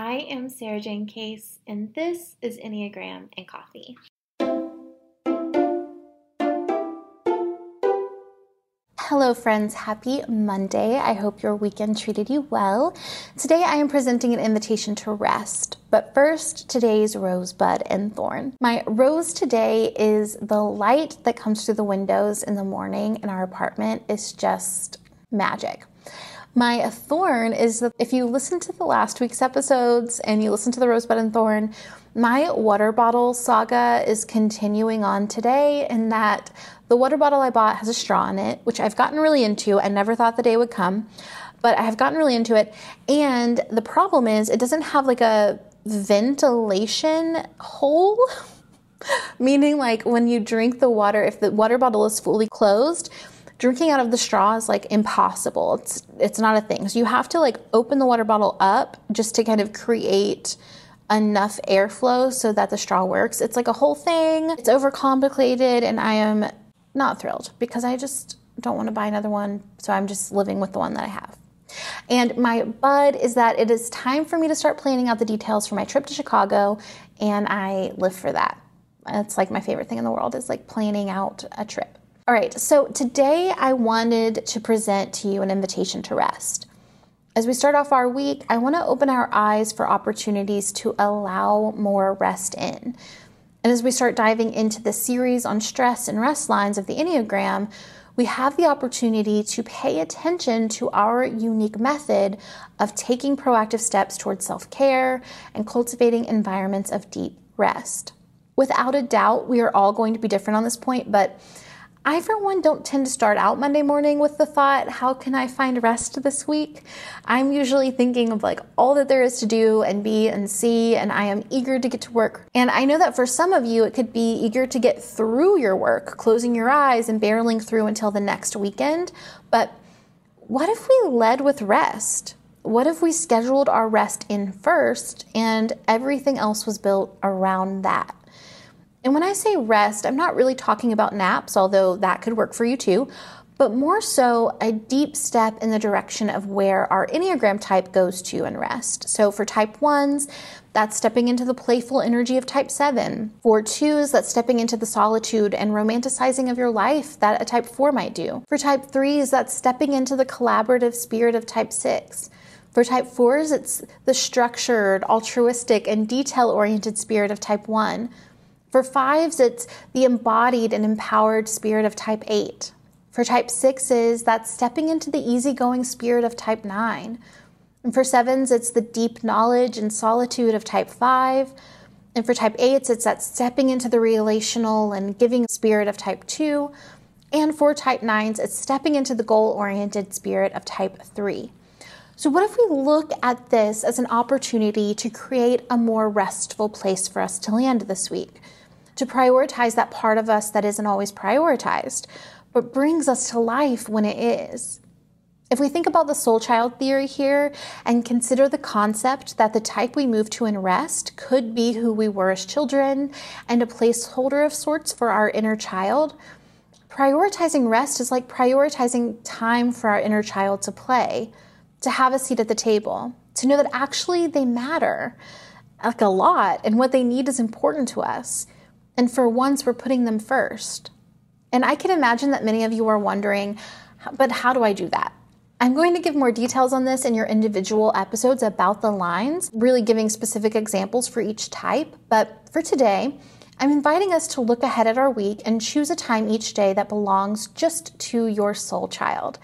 I am Sarajane Case, and this is Enneagram and Coffee. Hello, friends. Happy Monday. I hope your weekend treated you well. Today, I am presenting an invitation to rest. But first, today's rosebud and thorn. My rose today is the light that comes through the windows in the morning in our apartment is just magic. My thorn is that if you listen to the last week's episodes and you listen to the rosebud and thorn, my water bottle saga is continuing on today in that the water bottle I bought has a straw in it, which I've gotten really into. I never thought the day would come, but I have gotten really into it. And the problem is, it doesn't have like a ventilation hole. Meaning, like when you drink the water, if the water bottle is fully closed, drinking out of the straw is like impossible. It's it's not a thing. So you have to like open the water bottle up just to kind of create enough airflow so that the straw works. It's like a whole thing. It's overcomplicated and I am not thrilled because I just don't want to buy another one. So I'm just living with the one that I have. And my bud is that it is time for me to start planning out the details for my trip to Chicago and I live for that. It's like my favorite thing in the world is like planning out a trip. All right, so today I wanted to present to you an invitation to rest. As we start off our week, I want to open our eyes for opportunities to allow more rest in. And as we start diving into the series on stress and rest lines of the Enneagram, we have the opportunity to pay attention to our unique method of taking proactive steps towards self care and cultivating environments of deep rest. Without a doubt, we are all going to be different on this point, but I, for one, don't tend to start out Monday morning with the thought, how can I find rest this week? I'm usually thinking of like all that there is to do and be and see, and I am eager to get to work. And I know that for some of you, it could be eager to get through your work, closing your eyes and barreling through until the next weekend. But what if we led with rest? What if we scheduled our rest in first and everything else was built around that? And when I say rest, I'm not really talking about naps, although that could work for you too, but more so a deep step in the direction of where our Enneagram type goes to in rest. So for type ones, that's stepping into the playful energy of type 7. For 2s, that's stepping into the solitude and romanticizing of your life that a type 4 might do. For type 3s, that's stepping into the collaborative spirit of type 6. For type 4s, it's the structured, altruistic, and detail oriented spirit of type 1. For fives, it's the embodied and empowered spirit of type 8. For type sixes, that's stepping into the easygoing spirit of type 9. And for sevens, it's the deep knowledge and solitude of type 5. And for type 8s, it's that stepping into the relational and giving spirit of type 2. And for type 9s, it's stepping into the goal oriented spirit of type 3. So, what if we look at this as an opportunity to create a more restful place for us to land this week? To prioritize that part of us that isn't always prioritized, but brings us to life when it is. If we think about the soul child theory here and consider the concept that the type we move to in rest could be who we were as children and a placeholder of sorts for our inner child, prioritizing rest is like prioritizing time for our inner child to play, to have a seat at the table, to know that actually they matter like a lot and what they need is important to us. And for once, we're putting them first. And I can imagine that many of you are wondering, but how do I do that? I'm going to give more details on this in your individual episodes about the lines, really giving specific examples for each type. But for today, I'm inviting us to look ahead at our week and choose a time each day that belongs just to your soul child.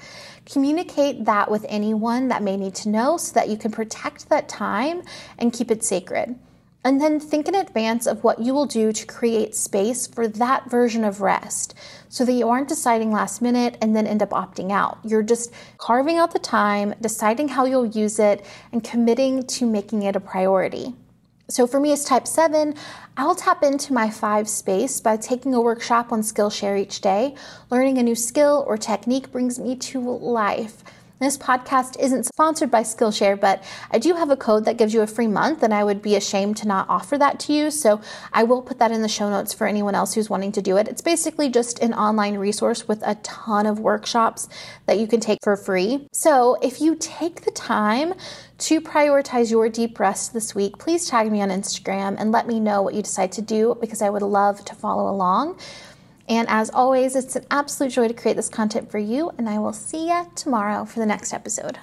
Communicate that with anyone that may need to know so that you can protect that time and keep it sacred. And then think in advance of what you will do to create space for that version of rest so that you aren't deciding last minute and then end up opting out. You're just carving out the time, deciding how you'll use it, and committing to making it a priority. So for me as type 7, I'll tap into my 5 space by taking a workshop on Skillshare each day. Learning a new skill or technique brings me to life. This podcast isn't sponsored by Skillshare, but I do have a code that gives you a free month, and I would be ashamed to not offer that to you. So I will put that in the show notes for anyone else who's wanting to do it. It's basically just an online resource with a ton of workshops that you can take for free. So if you take the time to prioritize your deep rest this week, please tag me on Instagram and let me know what you decide to do because I would love to follow along. And as always, it's an absolute joy to create this content for you, and I will see you tomorrow for the next episode.